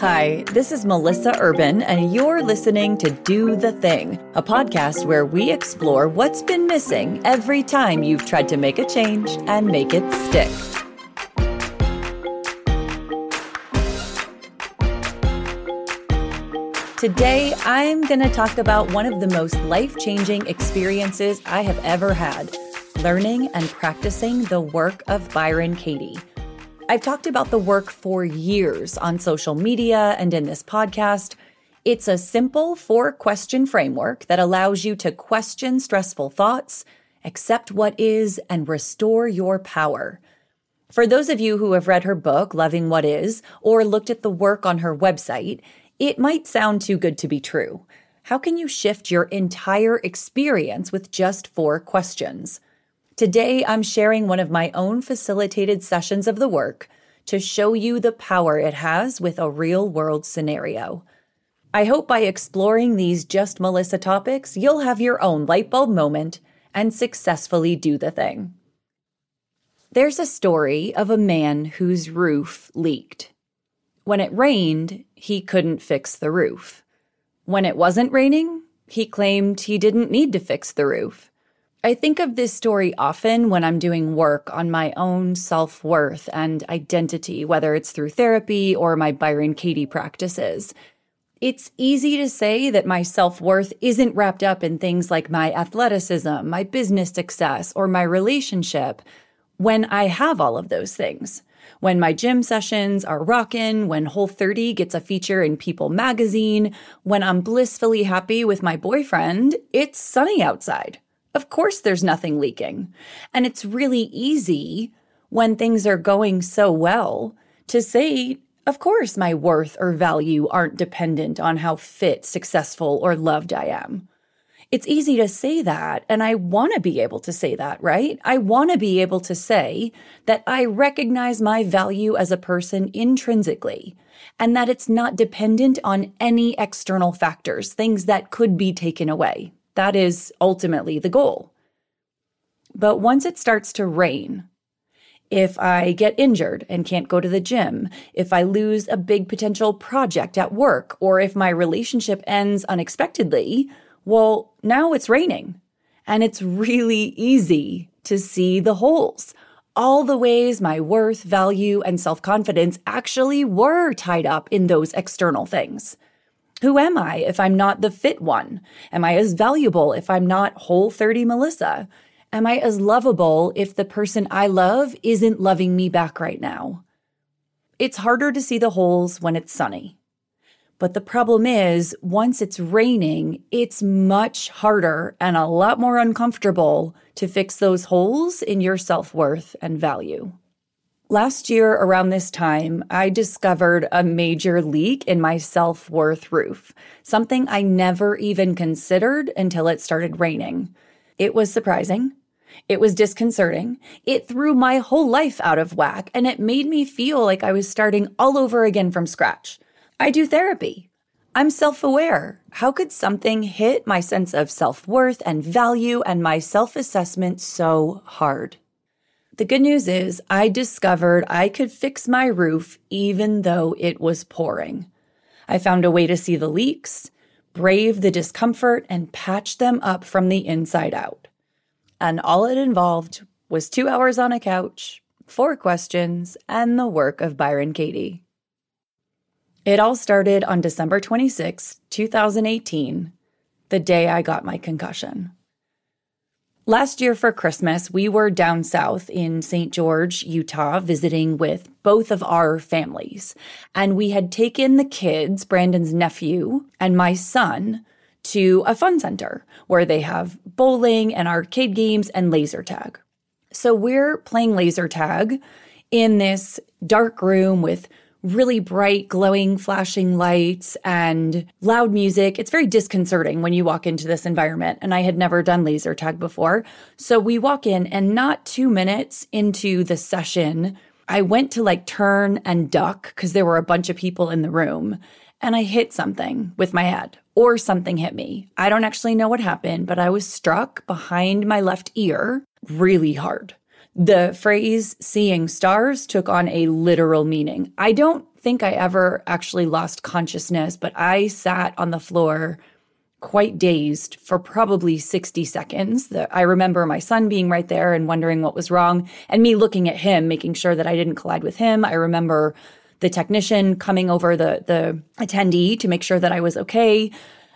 Hi, this is Melissa Urban, and you're listening to Do the Thing, a podcast where we explore what's been missing every time you've tried to make a change and make it stick. Today, I'm going to talk about one of the most life changing experiences I have ever had learning and practicing the work of Byron Katie. I've talked about the work for years on social media and in this podcast. It's a simple four question framework that allows you to question stressful thoughts, accept what is, and restore your power. For those of you who have read her book, Loving What Is, or looked at the work on her website, it might sound too good to be true. How can you shift your entire experience with just four questions? Today, I'm sharing one of my own facilitated sessions of the work to show you the power it has with a real world scenario. I hope by exploring these Just Melissa topics, you'll have your own light bulb moment and successfully do the thing. There's a story of a man whose roof leaked. When it rained, he couldn't fix the roof. When it wasn't raining, he claimed he didn't need to fix the roof. I think of this story often when I'm doing work on my own self worth and identity, whether it's through therapy or my Byron Katie practices. It's easy to say that my self worth isn't wrapped up in things like my athleticism, my business success, or my relationship when I have all of those things when my gym sessions are rockin', when Whole 30 gets a feature in People magazine, when I'm blissfully happy with my boyfriend, it's sunny outside. Of course, there's nothing leaking. And it's really easy when things are going so well to say, of course, my worth or value aren't dependent on how fit, successful, or loved I am it's easy to say that. And I want to be able to say that, right? I want to be able to say that I recognize my value as a person intrinsically and that it's not dependent on any external factors, things that could be taken away. That is ultimately the goal. But once it starts to rain, if I get injured and can't go to the gym, if I lose a big potential project at work, or if my relationship ends unexpectedly, well, now it's raining and it's really easy to see the holes. All the ways my worth, value, and self confidence actually were tied up in those external things. Who am I if I'm not the fit one? Am I as valuable if I'm not whole 30 Melissa? Am I as lovable if the person I love isn't loving me back right now? It's harder to see the holes when it's sunny. But the problem is, once it's raining, it's much harder and a lot more uncomfortable to fix those holes in your self worth and value. Last year, around this time, I discovered a major leak in my self worth roof, something I never even considered until it started raining. It was surprising. It was disconcerting. It threw my whole life out of whack, and it made me feel like I was starting all over again from scratch. I do therapy. I'm self aware. How could something hit my sense of self worth and value and my self assessment so hard? The good news is, I discovered I could fix my roof even though it was pouring. I found a way to see the leaks, brave the discomfort, and patch them up from the inside out. And all it involved was two hours on a couch, four questions, and the work of Byron Katie. It all started on December 26, 2018, the day I got my concussion. Last year for Christmas, we were down south in St. George, Utah, visiting with both of our families. And we had taken the kids, Brandon's nephew, and my son, to a fun center where they have bowling and arcade games and laser tag. So we're playing laser tag in this dark room with really bright, glowing, flashing lights and loud music. It's very disconcerting when you walk into this environment. And I had never done laser tag before. So we walk in, and not two minutes into the session, I went to like turn and duck because there were a bunch of people in the room. And I hit something with my head, or something hit me. I don't actually know what happened, but I was struck behind my left ear really hard The phrase seeing stars took on a literal meaning. I don't think I ever actually lost consciousness, but I sat on the floor quite dazed for probably 60 seconds. The, I remember my son being right there and wondering what was wrong and me looking at him, making sure that I didn't collide with him. I remember the technician coming over the, the attendee to make sure that I was okay.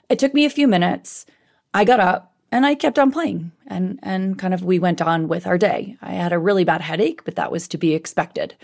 It took me a few minutes. I got up and I kept on playing and, and kind of we went on with our day. I had a really bad headache, but that was to be expected.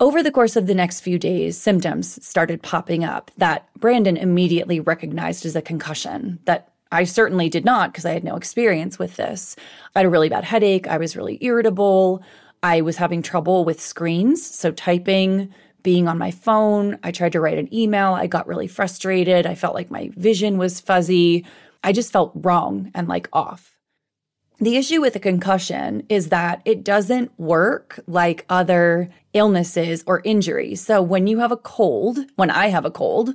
Over the course of the next few days, symptoms started popping up that Brandon immediately recognized as a concussion that I certainly did not because I had no experience with this. I had a really bad headache. I was really irritable. I was having trouble with screens. So, typing, being on my phone. I tried to write an email. I got really frustrated. I felt like my vision was fuzzy. I just felt wrong and like off. The issue with a concussion is that it doesn't work like other illnesses or injuries. So when you have a cold, when I have a cold,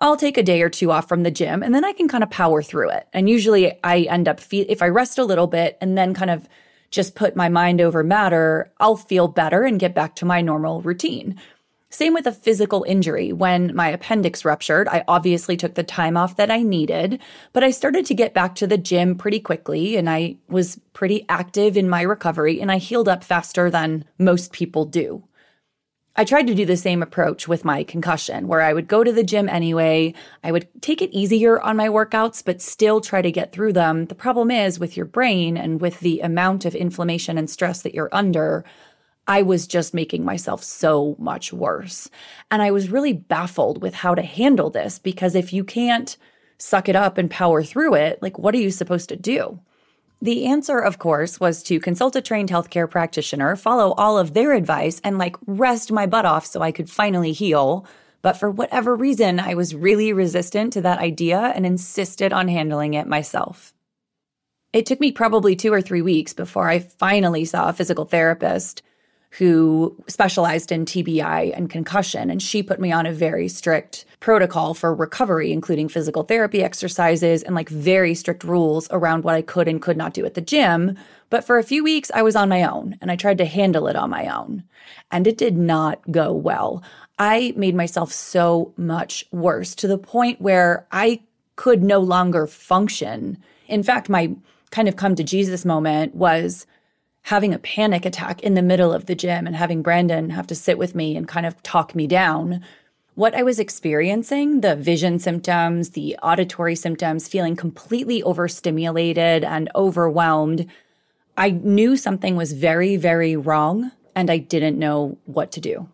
I'll take a day or two off from the gym and then I can kind of power through it. And usually I end up if I rest a little bit and then kind of just put my mind over matter, I'll feel better and get back to my normal routine. Same with a physical injury. When my appendix ruptured, I obviously took the time off that I needed, but I started to get back to the gym pretty quickly and I was pretty active in my recovery and I healed up faster than most people do. I tried to do the same approach with my concussion, where I would go to the gym anyway. I would take it easier on my workouts, but still try to get through them. The problem is with your brain and with the amount of inflammation and stress that you're under, I was just making myself so much worse. And I was really baffled with how to handle this because if you can't suck it up and power through it, like what are you supposed to do? The answer, of course, was to consult a trained healthcare practitioner, follow all of their advice, and like rest my butt off so I could finally heal. But for whatever reason, I was really resistant to that idea and insisted on handling it myself. It took me probably two or three weeks before I finally saw a physical therapist who specialized in TBI and concussion. And she put me on a very strict protocol for recovery, including physical therapy exercises and like very strict rules around what I could and could not do at the gym. But for a few weeks, I was on my own and I tried to handle it on my own. And it did not go well. I made myself so much worse to the point where I could no longer function. In fact, my kind of come to Jesus moment was having a panic attack in the middle of the gym and having Brandon have to sit with me and kind of talk me down. What I was experiencing, the vision symptoms, the auditory symptoms, feeling completely overstimulated and overwhelmed, I knew something was very, very wrong and I didn't know what to do.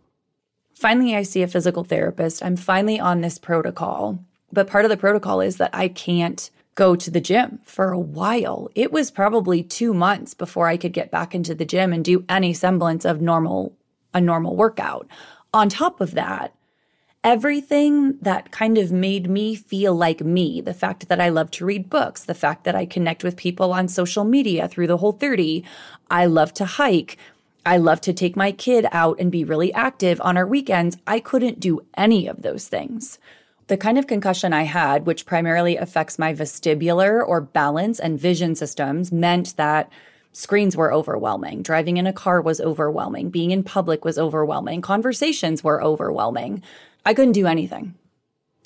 Finally, I see a physical therapist. I'm finally on this protocol. But part of the protocol is that I can't go to the gym for a while. It was probably 2 months before I could get back into the gym and do any semblance of normal a normal workout. On top of that, everything that kind of made me feel like me, the fact that I love to read books, the fact that I connect with people on social media through the whole 30, I love to hike, I love to take my kid out and be really active on our weekends. I couldn't do any of those things. The kind of concussion I had, which primarily affects my vestibular or balance and vision systems, meant that screens were overwhelming. Driving in a car was overwhelming. Being in public was overwhelming. Conversations were overwhelming. I couldn't do anything.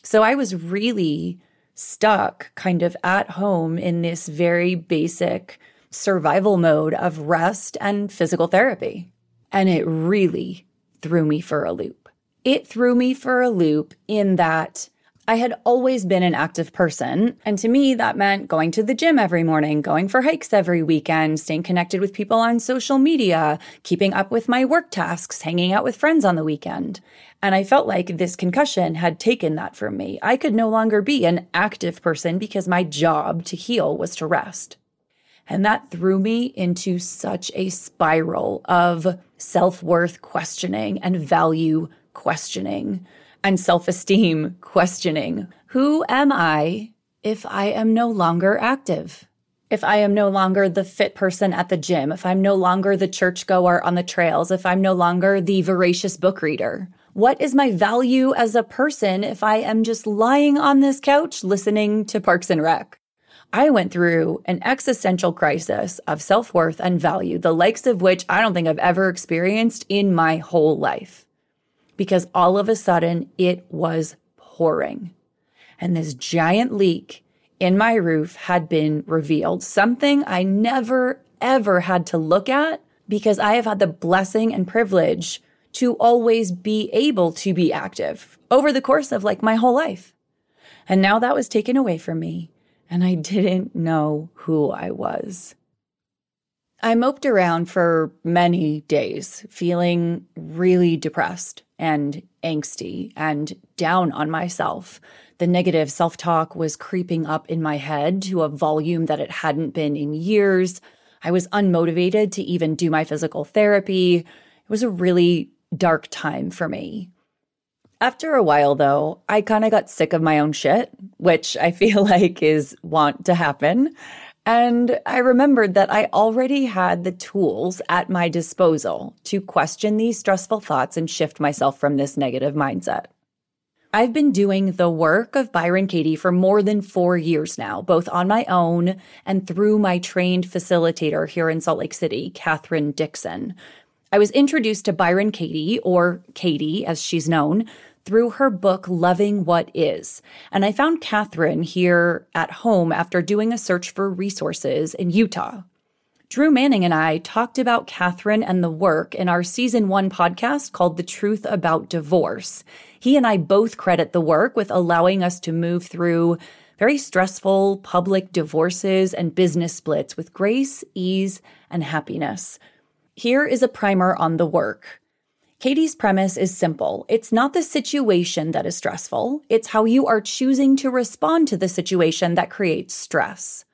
So I was really stuck kind of at home in this very basic survival mode of rest and physical therapy. And it really threw me for a loop. It threw me for a loop in that I had always been an active person. And to me, that meant going to the gym every morning, going for hikes every weekend, staying connected with people on social media, keeping up with my work tasks, hanging out with friends on the weekend. And I felt like this concussion had taken that from me. I could no longer be an active person because my job to heal was to rest. And that threw me into such a spiral of self worth questioning and value questioning and self esteem questioning Who am I if I am no longer active? If I am no longer the fit person at the gym, if I'm no longer the churchgoer on the trails, if I'm no longer the voracious book reader, what is my value as a person if I am just lying on this couch listening to Parks and Rec? I went through an existential crisis of self worth and value, the likes of which I don't think I've ever experienced in my whole life. Because all of a sudden it was pouring. And this giant leak in my roof had been revealed, something I never, ever had to look at because I have had the blessing and privilege to always be able to be active over the course of like my whole life. And now that was taken away from me and I didn't know who I was. I moped around for many days, feeling really depressed and angsty and down on myself. The negative self talk was creeping up in my head to a volume that it hadn't been in years. I was unmotivated to even do my physical therapy. It was a really dark time for me. After a while, though, I kind of got sick of my own shit, which I feel like is want to happen. And I remembered that I already had the tools at my disposal to question these stressful thoughts and shift myself from this negative mindset. I've been doing the work of Byron Katie for more than four years now, both on my own and through my trained facilitator here in Salt Lake City, Catherine Dixon. I was introduced to Byron Katie, or Katie as she's known, through her book, Loving What Is. And I found Catherine here at home after doing a search for resources in Utah. Drew Manning and I talked about Catherine and the work in our season one podcast called The Truth About Divorce. He and I both credit the work with allowing us to move through very stressful public divorces and business splits with grace, ease, and happiness. Here is a primer on the work. Katie's premise is simple. It's not the situation that is stressful, it's how you are choosing to respond to the situation that creates stress.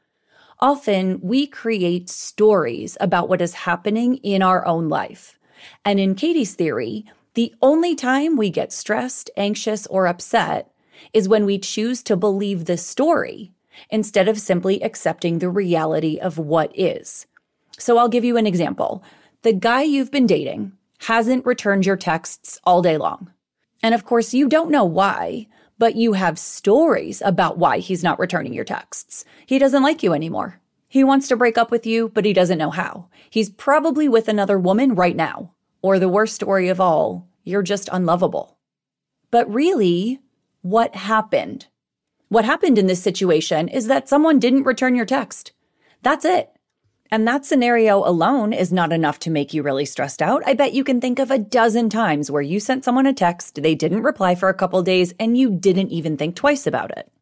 Often we create stories about what is happening in our own life. And in Katie's theory, the only time we get stressed, anxious, or upset is when we choose to believe the story instead of simply accepting the reality of what is. So I'll give you an example. The guy you've been dating hasn't returned your texts all day long. And of course, you don't know why, but you have stories about why he's not returning your texts. He doesn't like you anymore. He wants to break up with you, but he doesn't know how. He's probably with another woman right now. Or the worst story of all, you're just unlovable. But really, what happened? What happened in this situation is that someone didn't return your text. That's it. And that scenario alone is not enough to make you really stressed out. I bet you can think of a dozen times where you sent someone a text, they didn't reply for a couple days, and you didn't even think twice about it.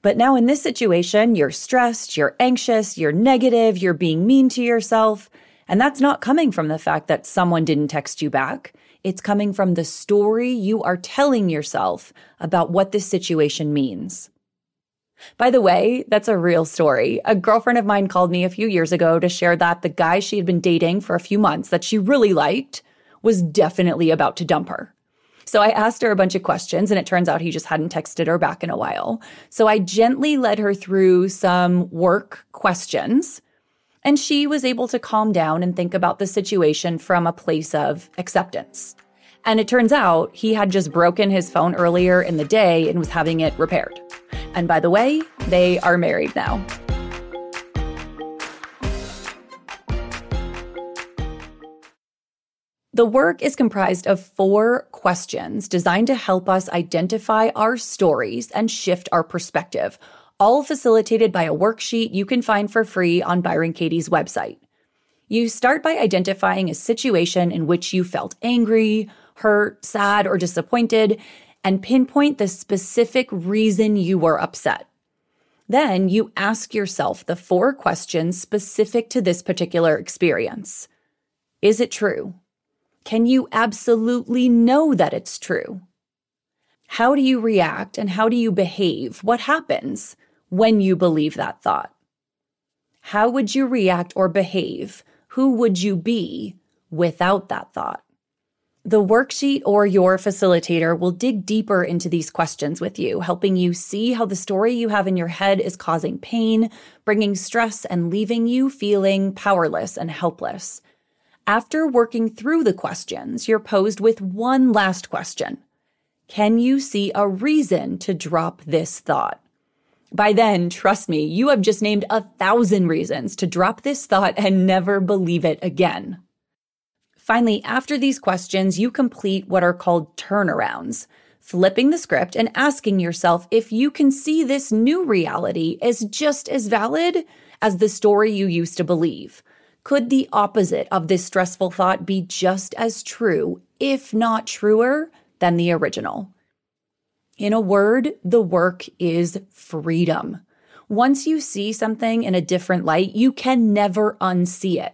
But now in this situation, you're stressed, you're anxious, you're negative, you're being mean to yourself. And that's not coming from the fact that someone didn't text you back. It's coming from the story you are telling yourself about what this situation means. By the way, that's a real story. A girlfriend of mine called me a few years ago to share that the guy she had been dating for a few months that she really liked was definitely about to dump her. So I asked her a bunch of questions, and it turns out he just hadn't texted her back in a while. So I gently led her through some work questions, and she was able to calm down and think about the situation from a place of acceptance. And it turns out he had just broken his phone earlier in the day and was having it repaired. And by the way, they are married now. The work is comprised of four questions designed to help us identify our stories and shift our perspective, all facilitated by a worksheet you can find for free on Byron Katie's website. You start by identifying a situation in which you felt angry, hurt, sad, or disappointed, and pinpoint the specific reason you were upset. Then you ask yourself the four questions specific to this particular experience. Is it true? Can you absolutely know that it's true? How do you react and how do you behave? What happens when you believe that thought? How would you react or behave? Who would you be without that thought? The worksheet or your facilitator will dig deeper into these questions with you, helping you see how the story you have in your head is causing pain, bringing stress, and leaving you feeling powerless and helpless. After working through the questions, you're posed with one last question Can you see a reason to drop this thought? By then, trust me, you have just named a thousand reasons to drop this thought and never believe it again. Finally, after these questions, you complete what are called turnarounds, flipping the script and asking yourself if you can see this new reality as just as valid as the story you used to believe. Could the opposite of this stressful thought be just as true, if not truer, than the original? In a word, the work is freedom. Once you see something in a different light, you can never unsee it.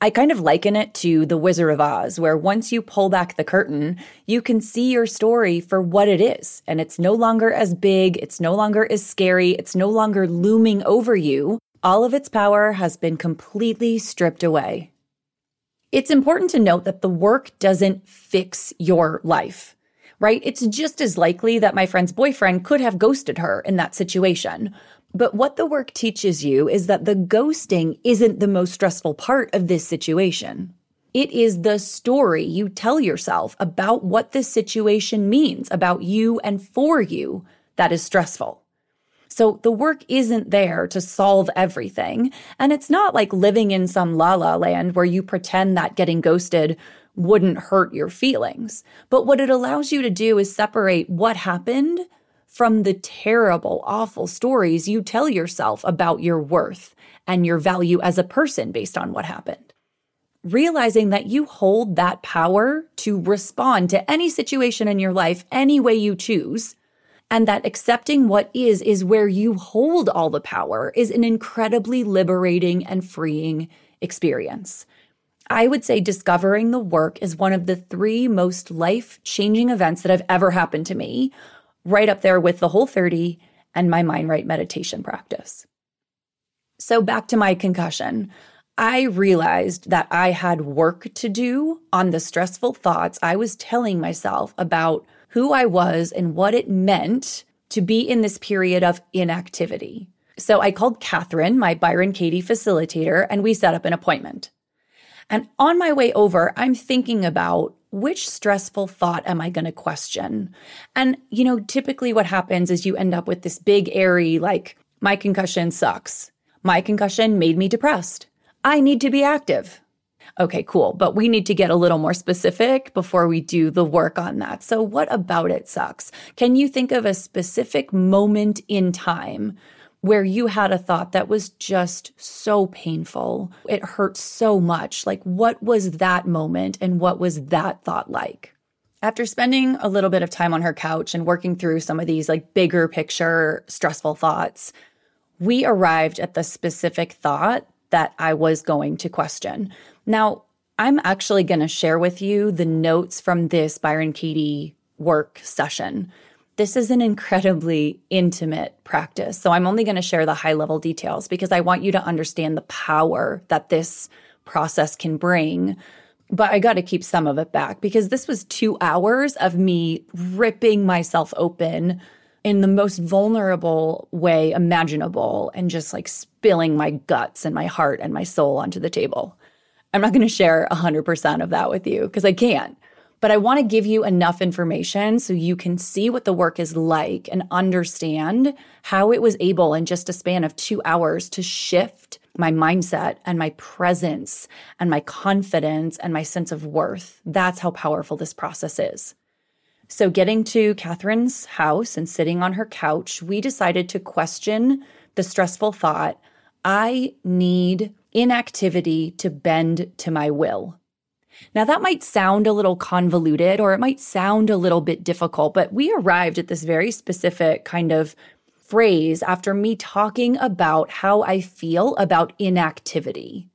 I kind of liken it to The Wizard of Oz, where once you pull back the curtain, you can see your story for what it is. And it's no longer as big, it's no longer as scary, it's no longer looming over you. All of its power has been completely stripped away. It's important to note that the work doesn't fix your life, right? It's just as likely that my friend's boyfriend could have ghosted her in that situation. But what the work teaches you is that the ghosting isn't the most stressful part of this situation. It is the story you tell yourself about what this situation means about you and for you that is stressful. So the work isn't there to solve everything. And it's not like living in some la la land where you pretend that getting ghosted wouldn't hurt your feelings. But what it allows you to do is separate what happened from the terrible, awful stories you tell yourself about your worth and your value as a person based on what happened. Realizing that you hold that power to respond to any situation in your life any way you choose, and that accepting what is is where you hold all the power is an incredibly liberating and freeing experience. I would say discovering the work is one of the three most life changing events that have ever happened to me, right up there with the whole 30 and my mind right meditation practice. So back to my concussion. I realized that I had work to do on the stressful thoughts I was telling myself about who I was and what it meant to be in this period of inactivity. So I called Catherine, my Byron Katie facilitator, and we set up an appointment. And on my way over, I'm thinking about which stressful thought am I going to question? And, you know, typically what happens is you end up with this big, airy, like, my concussion sucks. My concussion made me depressed. I need to be active. Okay, cool. But we need to get a little more specific before we do the work on that. So, what about it sucks? Can you think of a specific moment in time where you had a thought that was just so painful. It hurt so much. Like, what was that moment and what was that thought like? After spending a little bit of time on her couch and working through some of these like bigger picture stressful thoughts, we arrived at the specific thought that I was going to question. Now, I'm actually going to share with you the notes from this Byron Katie work session this is an incredibly intimate practice. So I'm only going to share the high level details because I want you to understand the power that this process can bring. But I got to keep some of it back because this was two hours of me ripping myself open in the most vulnerable way imaginable and just like spilling my guts and my heart and my soul onto the table. I'm not going to share 100% of that with you because I can't but I want to give you enough information so you can see what the work is like and understand how it was able in just a span of two hours to shift my mindset and my presence and my confidence and my sense of worth. That's how powerful this process is. So, getting to Catherine's house and sitting on her couch, we decided to question the stressful thought I need inactivity to bend to my will. Now, that might sound a little convoluted or it might sound a little bit difficult, but we arrived at this very specific kind of phrase after me talking about how I feel about inactivity.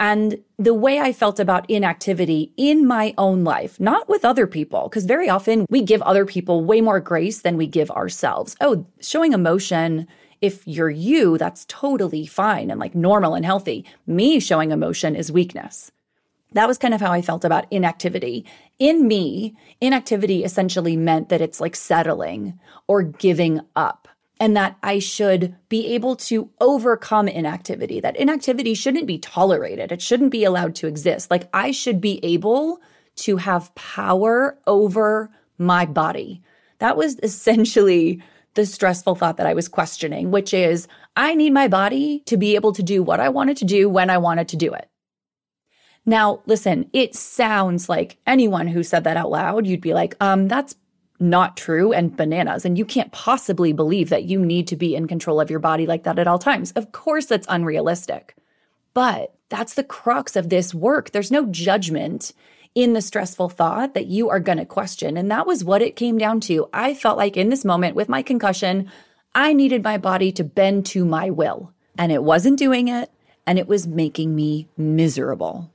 And the way I felt about inactivity in my own life, not with other people, because very often we give other people way more grace than we give ourselves. Oh, showing emotion, if you're you, that's totally fine and like normal and healthy. Me showing emotion is weakness. That was kind of how I felt about inactivity. In me, inactivity essentially meant that it's like settling or giving up, and that I should be able to overcome inactivity. That inactivity shouldn't be tolerated, it shouldn't be allowed to exist. Like I should be able to have power over my body. That was essentially the stressful thought that I was questioning, which is I need my body to be able to do what I wanted to do when I wanted to do it. Now, listen, it sounds like anyone who said that out loud, you'd be like, um, that's not true and bananas. And you can't possibly believe that you need to be in control of your body like that at all times. Of course, that's unrealistic. But that's the crux of this work. There's no judgment in the stressful thought that you are going to question. And that was what it came down to. I felt like in this moment with my concussion, I needed my body to bend to my will, and it wasn't doing it, and it was making me miserable.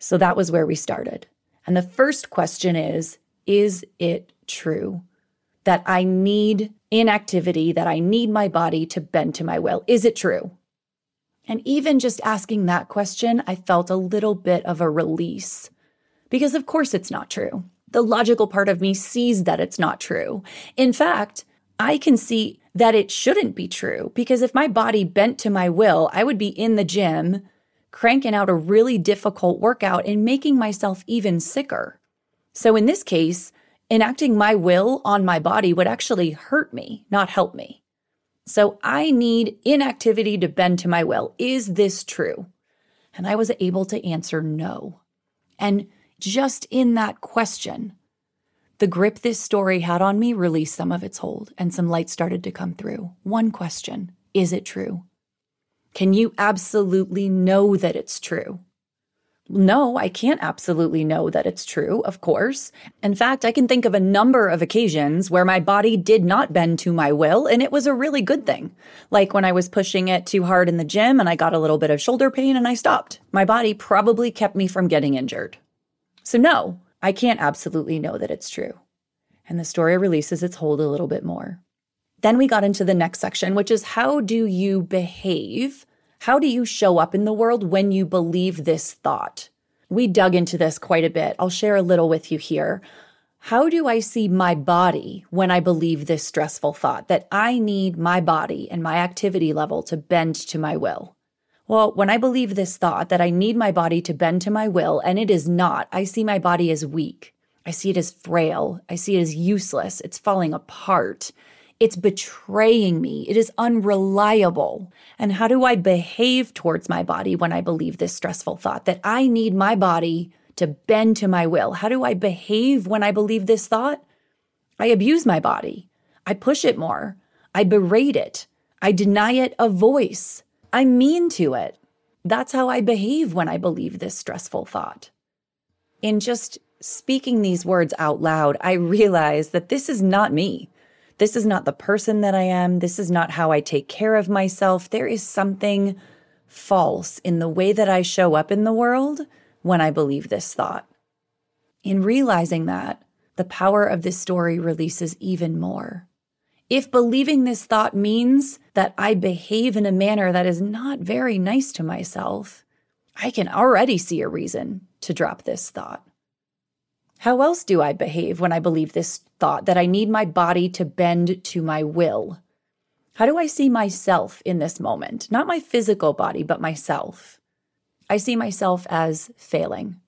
So that was where we started. And the first question is Is it true that I need inactivity, that I need my body to bend to my will? Is it true? And even just asking that question, I felt a little bit of a release because, of course, it's not true. The logical part of me sees that it's not true. In fact, I can see that it shouldn't be true because if my body bent to my will, I would be in the gym cranking out a really difficult workout and making myself even sicker. So in this case, enacting my will on my body would actually hurt me, not help me. So I need inactivity to bend to my will. Is this true? And I was able to answer no. And just in that question, the grip this story had on me released some of its hold and some light started to come through. One question Is it true? Can you absolutely know that it's true? No, I can't absolutely know that it's true, of course. In fact, I can think of a number of occasions where my body did not bend to my will, and it was a really good thing. Like when I was pushing it too hard in the gym and I got a little bit of shoulder pain and I stopped. My body probably kept me from getting injured. So, no, I can't absolutely know that it's true. And the story releases its hold a little bit more. Then we got into the next section, which is how do you behave how do you show up in the world when you believe this thought? We dug into this quite a bit. I'll share a little with you here. How do I see my body when I believe this stressful thought that I need my body and my activity level to bend to my will? Well, when I believe this thought that I need my body to bend to my will and it is not, I see my body as weak. I see it as frail. I see it as useless. It's falling apart. It's betraying me. It is unreliable. And how do I behave towards my body when I believe this stressful thought that I need my body to bend to my will? How do I behave when I believe this thought? I abuse my body. I push it more. I berate it. I deny it a voice. I'm mean to it. That's how I behave when I believe this stressful thought. In just speaking these words out loud, I realize that this is not me. This is not the person that I am. This is not how I take care of myself. There is something false in the way that I show up in the world when I believe this thought. In realizing that, the power of this story releases even more. If believing this thought means that I behave in a manner that is not very nice to myself, I can already see a reason to drop this thought. How else do I behave when I believe this thought that I need my body to bend to my will? How do I see myself in this moment? Not my physical body, but myself. I see myself as failing.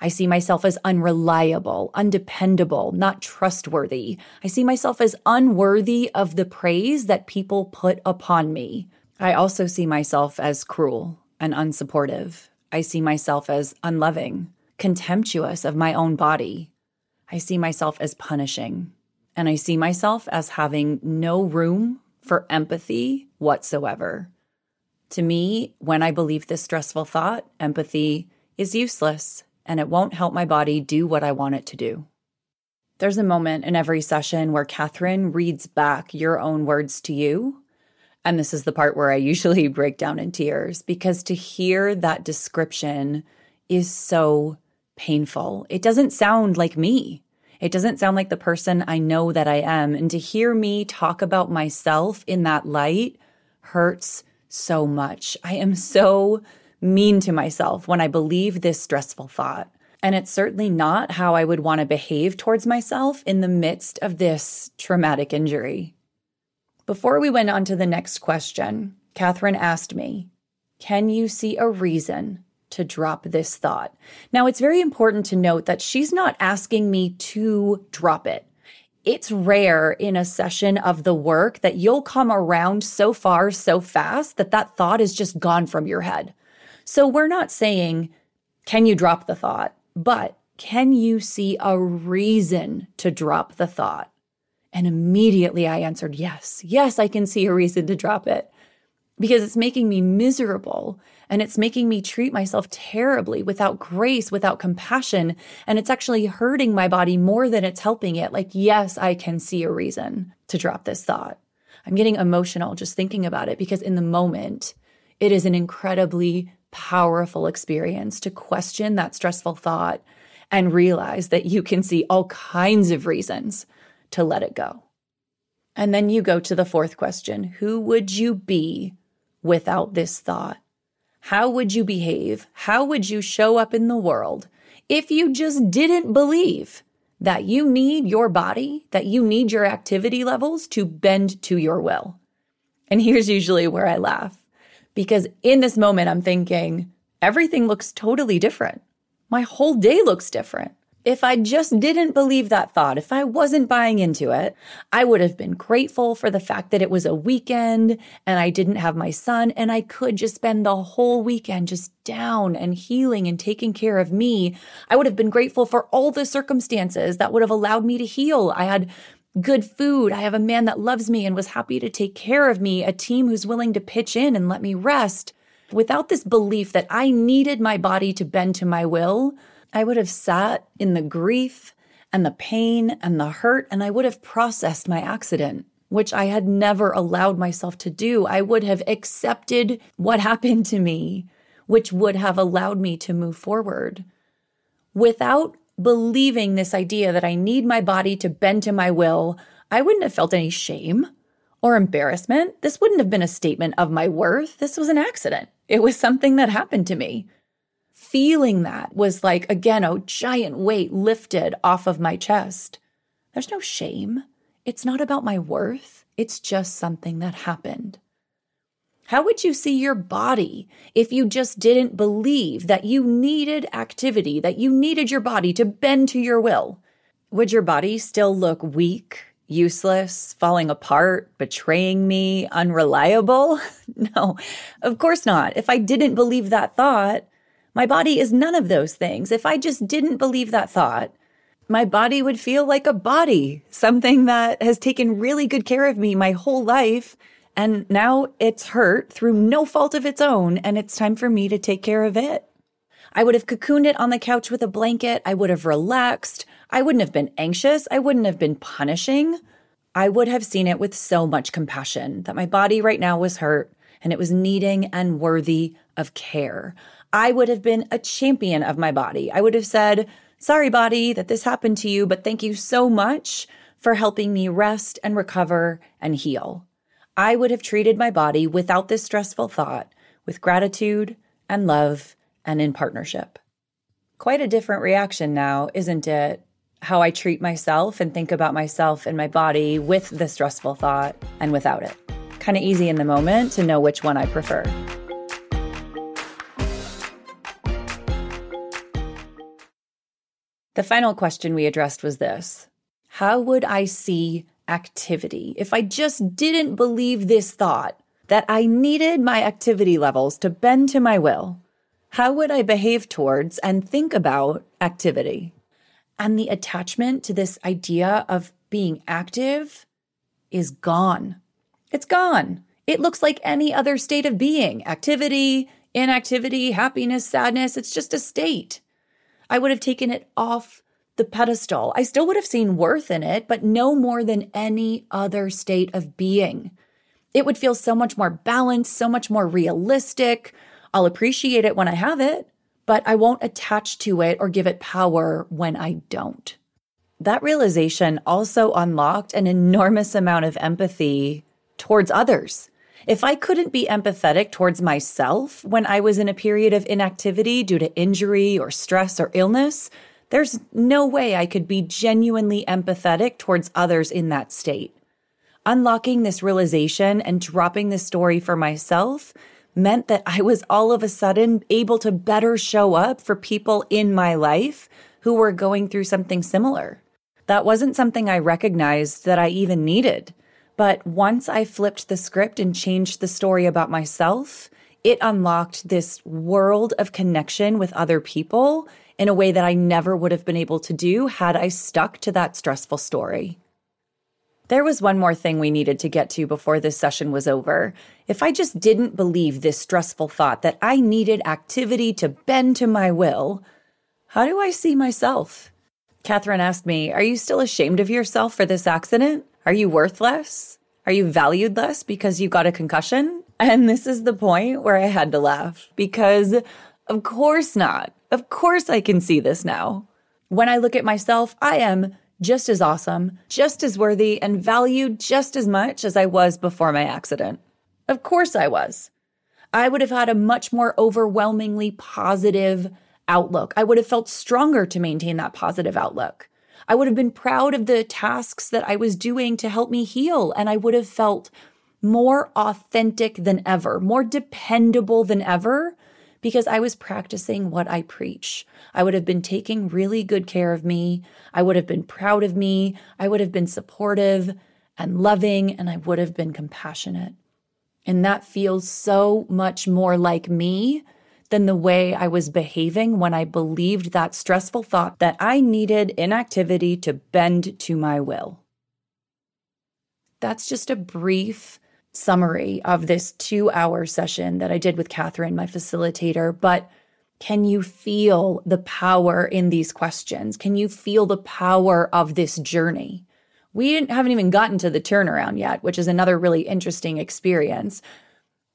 I see myself as unreliable, undependable, not trustworthy. I see myself as unworthy of the praise that people put upon me. I also see myself as cruel and unsupportive. I see myself as unloving, contemptuous of my own body. I see myself as punishing, and I see myself as having no room for empathy whatsoever. To me, when I believe this stressful thought, empathy is useless and it won't help my body do what I want it to do. There's a moment in every session where Catherine reads back your own words to you. And this is the part where I usually break down in tears because to hear that description is so painful. It doesn't sound like me. It doesn't sound like the person I know that I am. And to hear me talk about myself in that light hurts so much. I am so mean to myself when I believe this stressful thought. And it's certainly not how I would want to behave towards myself in the midst of this traumatic injury. Before we went on to the next question, Catherine asked me, Can you see a reason to drop this thought. Now, it's very important to note that she's not asking me to drop it. it's rare in a session of the work that you'll come around so far so fast that that thought is just gone from your head. So we're not saying, can you drop the thought? But can you see a reason to drop the thought? And immediately I answered, yes, yes, I can see a reason to drop it because it's making me miserable and it's making me treat myself terribly without grace, without compassion. And it's actually hurting my body more than it's helping it. Like, yes, I can see a reason to drop this thought. I'm getting emotional just thinking about it because in the moment, it is an incredibly powerful experience to question that stressful thought and realize that you can see all kinds of reasons to let it go. And then you go to the fourth question Who would you be without this thought? How would you behave? How would you show up in the world if you just didn't believe that you need your body, that you need your activity levels to bend to your will? And here's usually where I laugh because in this moment, I'm thinking, everything looks totally different. My whole day looks different. If I just didn't believe that thought, if I wasn't buying into it, I would have been grateful for the fact that it was a weekend and I didn't have my son and I could just spend the whole weekend just down and healing and taking care of me. I would have been grateful for all the circumstances that would have allowed me to heal. I had good food. I have a man that loves me and was happy to take care of me, a team who's willing to pitch in and let me rest. Without this belief that I needed my body to bend to my will, I would have sat in the grief and the pain and the hurt, and I would have processed my accident, which I had never allowed myself to do. I would have accepted what happened to me, which would have allowed me to move forward. Without believing this idea that I need my body to bend to my will, I wouldn't have felt any shame or embarrassment. This wouldn't have been a statement of my worth. This was an accident. It was something that happened to me feeling that was like, again, a giant weight lifted off of my chest. There's no shame. It's not about my worth. It's just something that happened. How would you see your body if you just didn't believe that you needed activity, that you needed your body to bend to your will? Would your body still look weak, useless, falling apart, betraying me, unreliable? no, of course not. If I didn't believe that thought, my body is none of those things. If I just didn't believe that thought, my body would feel like a body, something that has taken really good care of me my whole life. And now it's hurt through no fault of its own, and it's time for me to take care of it. I would have cocooned it on the couch with a blanket. I would have relaxed. I wouldn't have been anxious. I wouldn't have been punishing. I would have seen it with so much compassion that my body right now was hurt and it was needing and worthy of care. I would have been a champion of my body. I would have said, Sorry, body, that this happened to you, but thank you so much for helping me rest and recover and heal. I would have treated my body without this stressful thought with gratitude and love and in partnership. Quite a different reaction now, isn't it? How I treat myself and think about myself and my body with the stressful thought and without it. Kind of easy in the moment to know which one I prefer. The final question we addressed was this How would I see activity if I just didn't believe this thought that I needed my activity levels to bend to my will? How would I behave towards and think about activity? And the attachment to this idea of being active is gone. It's gone. It looks like any other state of being activity, inactivity, happiness, sadness. It's just a state. I would have taken it off the pedestal. I still would have seen worth in it, but no more than any other state of being. It would feel so much more balanced, so much more realistic. I'll appreciate it when I have it, but I won't attach to it or give it power when I don't. That realization also unlocked an enormous amount of empathy towards others. If I couldn't be empathetic towards myself when I was in a period of inactivity due to injury or stress or illness, there's no way I could be genuinely empathetic towards others in that state. Unlocking this realization and dropping this story for myself meant that I was all of a sudden able to better show up for people in my life who were going through something similar That wasn't something I recognized that I even needed. But once I flipped the script and changed the story about myself, it unlocked this world of connection with other people in a way that I never would have been able to do had I stuck to that stressful story. There was one more thing we needed to get to before this session was over. If I just didn't believe this stressful thought that I needed activity to bend to my will, how do I see myself? Catherine asked me, Are you still ashamed of yourself for this accident? Are you worthless? Are you valued less because you got a concussion? And this is the point where I had to laugh because, of course not. Of course I can see this now. When I look at myself, I am just as awesome, just as worthy, and valued just as much as I was before my accident. Of course I was. I would have had a much more overwhelmingly positive outlook. I would have felt stronger to maintain that positive outlook. I would have been proud of the tasks that I was doing to help me heal, and I would have felt more authentic than ever, more dependable than ever, because I was practicing what I preach. I would have been taking really good care of me. I would have been proud of me. I would have been supportive and loving, and I would have been compassionate. And that feels so much more like me than the way I was behaving when I believed that stressful thought that I needed inactivity to bend to my will. That's just a brief summary of this two hour session that I did with Catherine, my facilitator. But can you feel the power in these questions? Can you feel the power of this journey? We haven't even gotten to the turnaround yet, which is another really interesting experience.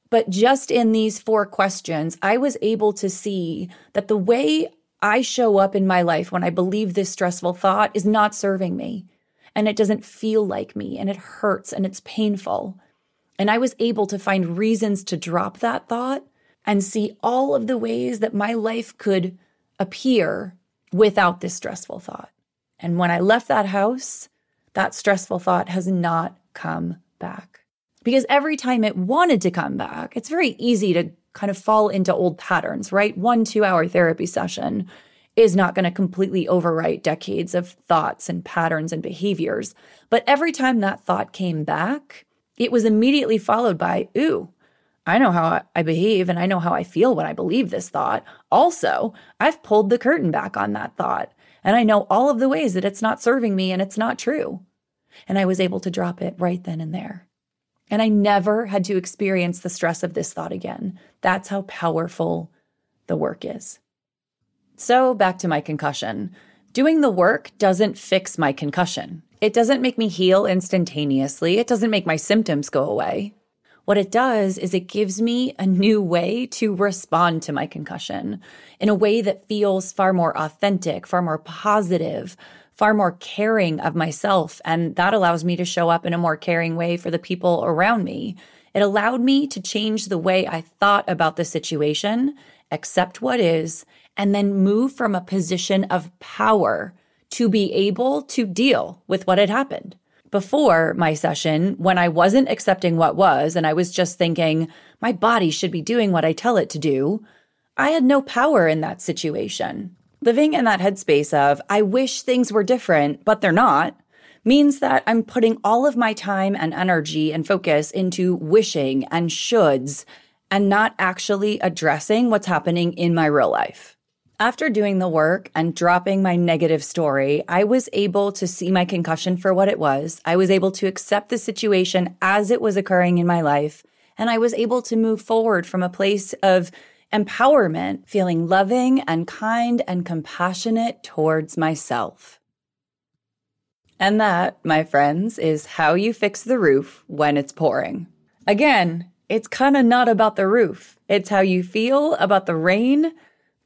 But just in these four questions, I was able to see that the way I show up in my life when I believe this stressful thought is not serving me. And it doesn't feel like me, and it hurts and it's painful. And I was able to find reasons to drop that thought and see all of the ways that my life could appear without this stressful thought. And when I left that house, that stressful thought has not come back because every time it wanted to come back, it's very easy to kind of fall into old patterns, right? One two hour therapy session is not going to completely overwrite decades of thoughts and patterns and behaviors. But every time that thought came back, it was immediately followed by, ooh, I know how I behave and I know how I feel when I believe this thought. Also, I've pulled the curtain back on that thought and I know all of the ways that it's not serving me and it's not true. And I was able to drop it right then and there. And I never had to experience the stress of this thought again. That's how powerful the work is. So, back to my concussion. Doing the work doesn't fix my concussion. It doesn't make me heal instantaneously. It doesn't make my symptoms go away. What it does is it gives me a new way to respond to my concussion in a way that feels far more authentic, far more positive, far more caring of myself. And that allows me to show up in a more caring way for the people around me. It allowed me to change the way I thought about the situation, accept what is, and then move from a position of power to be able to deal with what had happened. Before my session, when I wasn't accepting what was and I was just thinking, my body should be doing what I tell it to do, I had no power in that situation. Living in that headspace of, I wish things were different, but they're not, means that I'm putting all of my time and energy and focus into wishing and shoulds and not actually addressing what's happening in my real life. After doing the work and dropping my negative story, I was able to see my concussion for what it was. I was able to accept the situation as it was occurring in my life. And I was able to move forward from a place of empowerment, feeling loving and kind and compassionate towards myself. And that, my friends, is how you fix the roof when it's pouring. Again, it's kind of not about the roof. It's how you feel about the rain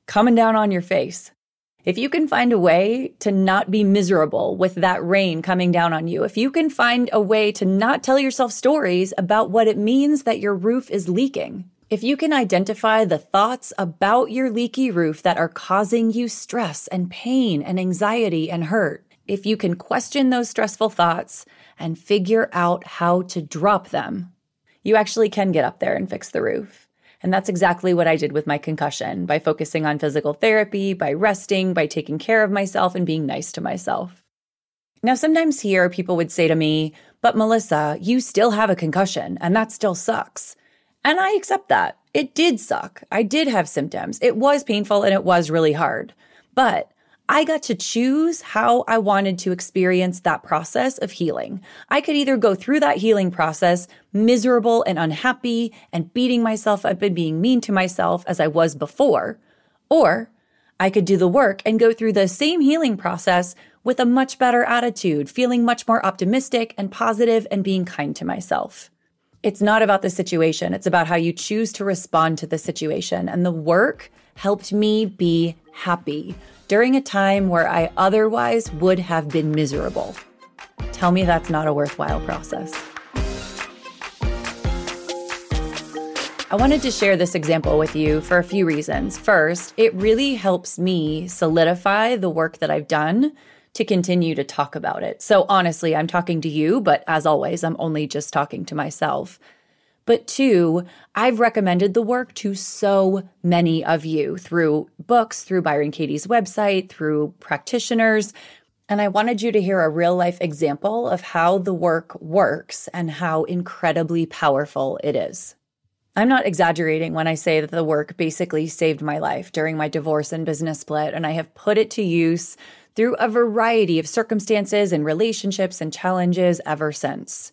coming down on your face. If you can find a way to not be miserable with that rain coming down on you, if you can find a way to not tell yourself stories about what it means that your roof is leaking, if you can identify the thoughts about your leaky roof that are causing you stress and pain and anxiety and hurt, if you can question those stressful thoughts and figure out how to drop them, you actually can get up there and fix the roof. And that's exactly what I did with my concussion by focusing on physical therapy, by resting, by taking care of myself and being nice to myself. Now, sometimes here people would say to me, But Melissa, you still have a concussion, and that still sucks. And I accept that. It did suck. I did have symptoms. It was painful and it was really hard. But I got to choose how I wanted to experience that process of healing. I could either go through that healing process miserable and unhappy and beating myself up and being mean to myself as I was before, or I could do the work and go through the same healing process with a much better attitude, feeling much more optimistic and positive and being kind to myself. It's not about the situation, it's about how you choose to respond to the situation. And the work helped me be happy during a time where I otherwise would have been miserable. Tell me that's not a worthwhile process. I wanted to share this example with you for a few reasons. First, it really helps me solidify the work that I've done to continue to talk about it. So, honestly, I'm talking to you, but as always, I'm only just talking to myself. But two, I've recommended the work to so many of you through books, through Byron Katie's website, through practitioners. And I wanted you to hear a real life example of how the work works and how incredibly powerful it is. I'm not exaggerating when I say that the work basically saved my life during my divorce and business split, and I have put it to use through a variety of circumstances and relationships and challenges ever since.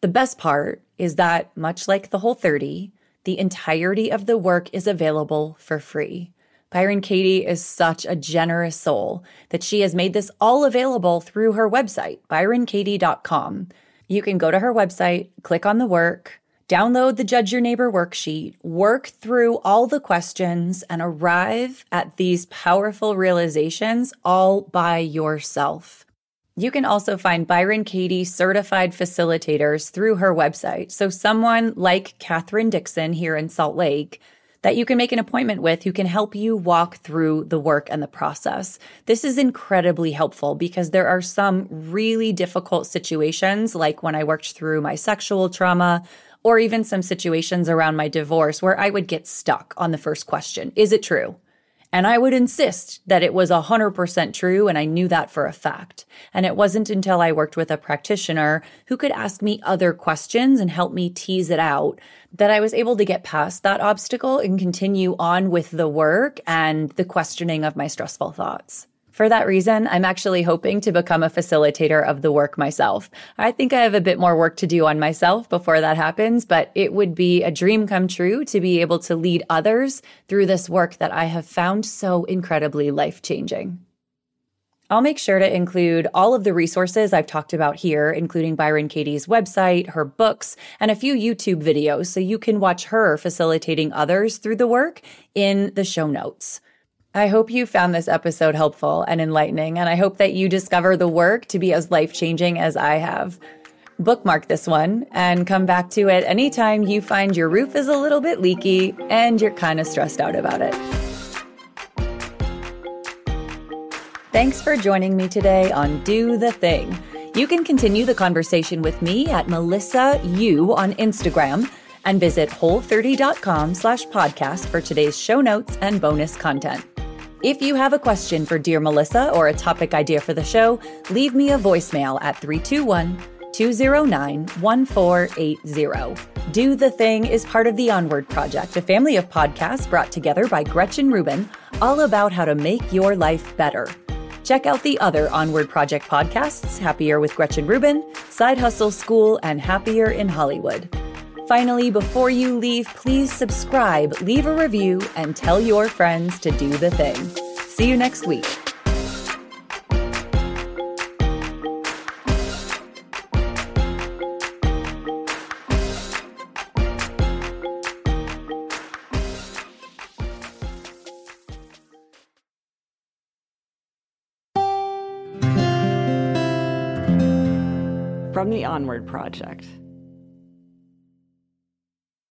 The best part is that, much like the Whole 30, the entirety of the work is available for free. Byron Katie is such a generous soul that she has made this all available through her website, byronkatie.com. You can go to her website, click on the work, Download the Judge Your Neighbor worksheet, work through all the questions, and arrive at these powerful realizations all by yourself. You can also find Byron Katie certified facilitators through her website. So, someone like Katherine Dixon here in Salt Lake that you can make an appointment with who can help you walk through the work and the process. This is incredibly helpful because there are some really difficult situations, like when I worked through my sexual trauma or even some situations around my divorce where I would get stuck on the first question Is it true? And I would insist that it was 100% true, and I knew that for a fact. And it wasn't until I worked with a practitioner who could ask me other questions and help me tease it out that I was able to get past that obstacle and continue on with the work and the questioning of my stressful thoughts. For that reason, I'm actually hoping to become a facilitator of the work myself. I think I have a bit more work to do on myself before that happens, but it would be a dream come true to be able to lead others through this work that I have found so incredibly life changing. I'll make sure to include all of the resources I've talked about here, including Byron Katie's website, her books, and a few YouTube videos so you can watch her facilitating others through the work in the show notes. I hope you found this episode helpful and enlightening, and I hope that you discover the work to be as life changing as I have. Bookmark this one and come back to it anytime you find your roof is a little bit leaky and you're kind of stressed out about it. Thanks for joining me today on Do the Thing. You can continue the conversation with me at Melissa U on Instagram and visit whole30.com slash podcast for today's show notes and bonus content. If you have a question for Dear Melissa or a topic idea for the show, leave me a voicemail at 321 209 1480. Do the Thing is part of the Onward Project, a family of podcasts brought together by Gretchen Rubin, all about how to make your life better. Check out the other Onward Project podcasts Happier with Gretchen Rubin, Side Hustle School, and Happier in Hollywood. Finally, before you leave, please subscribe, leave a review, and tell your friends to do the thing. See you next week. From the Onward Project.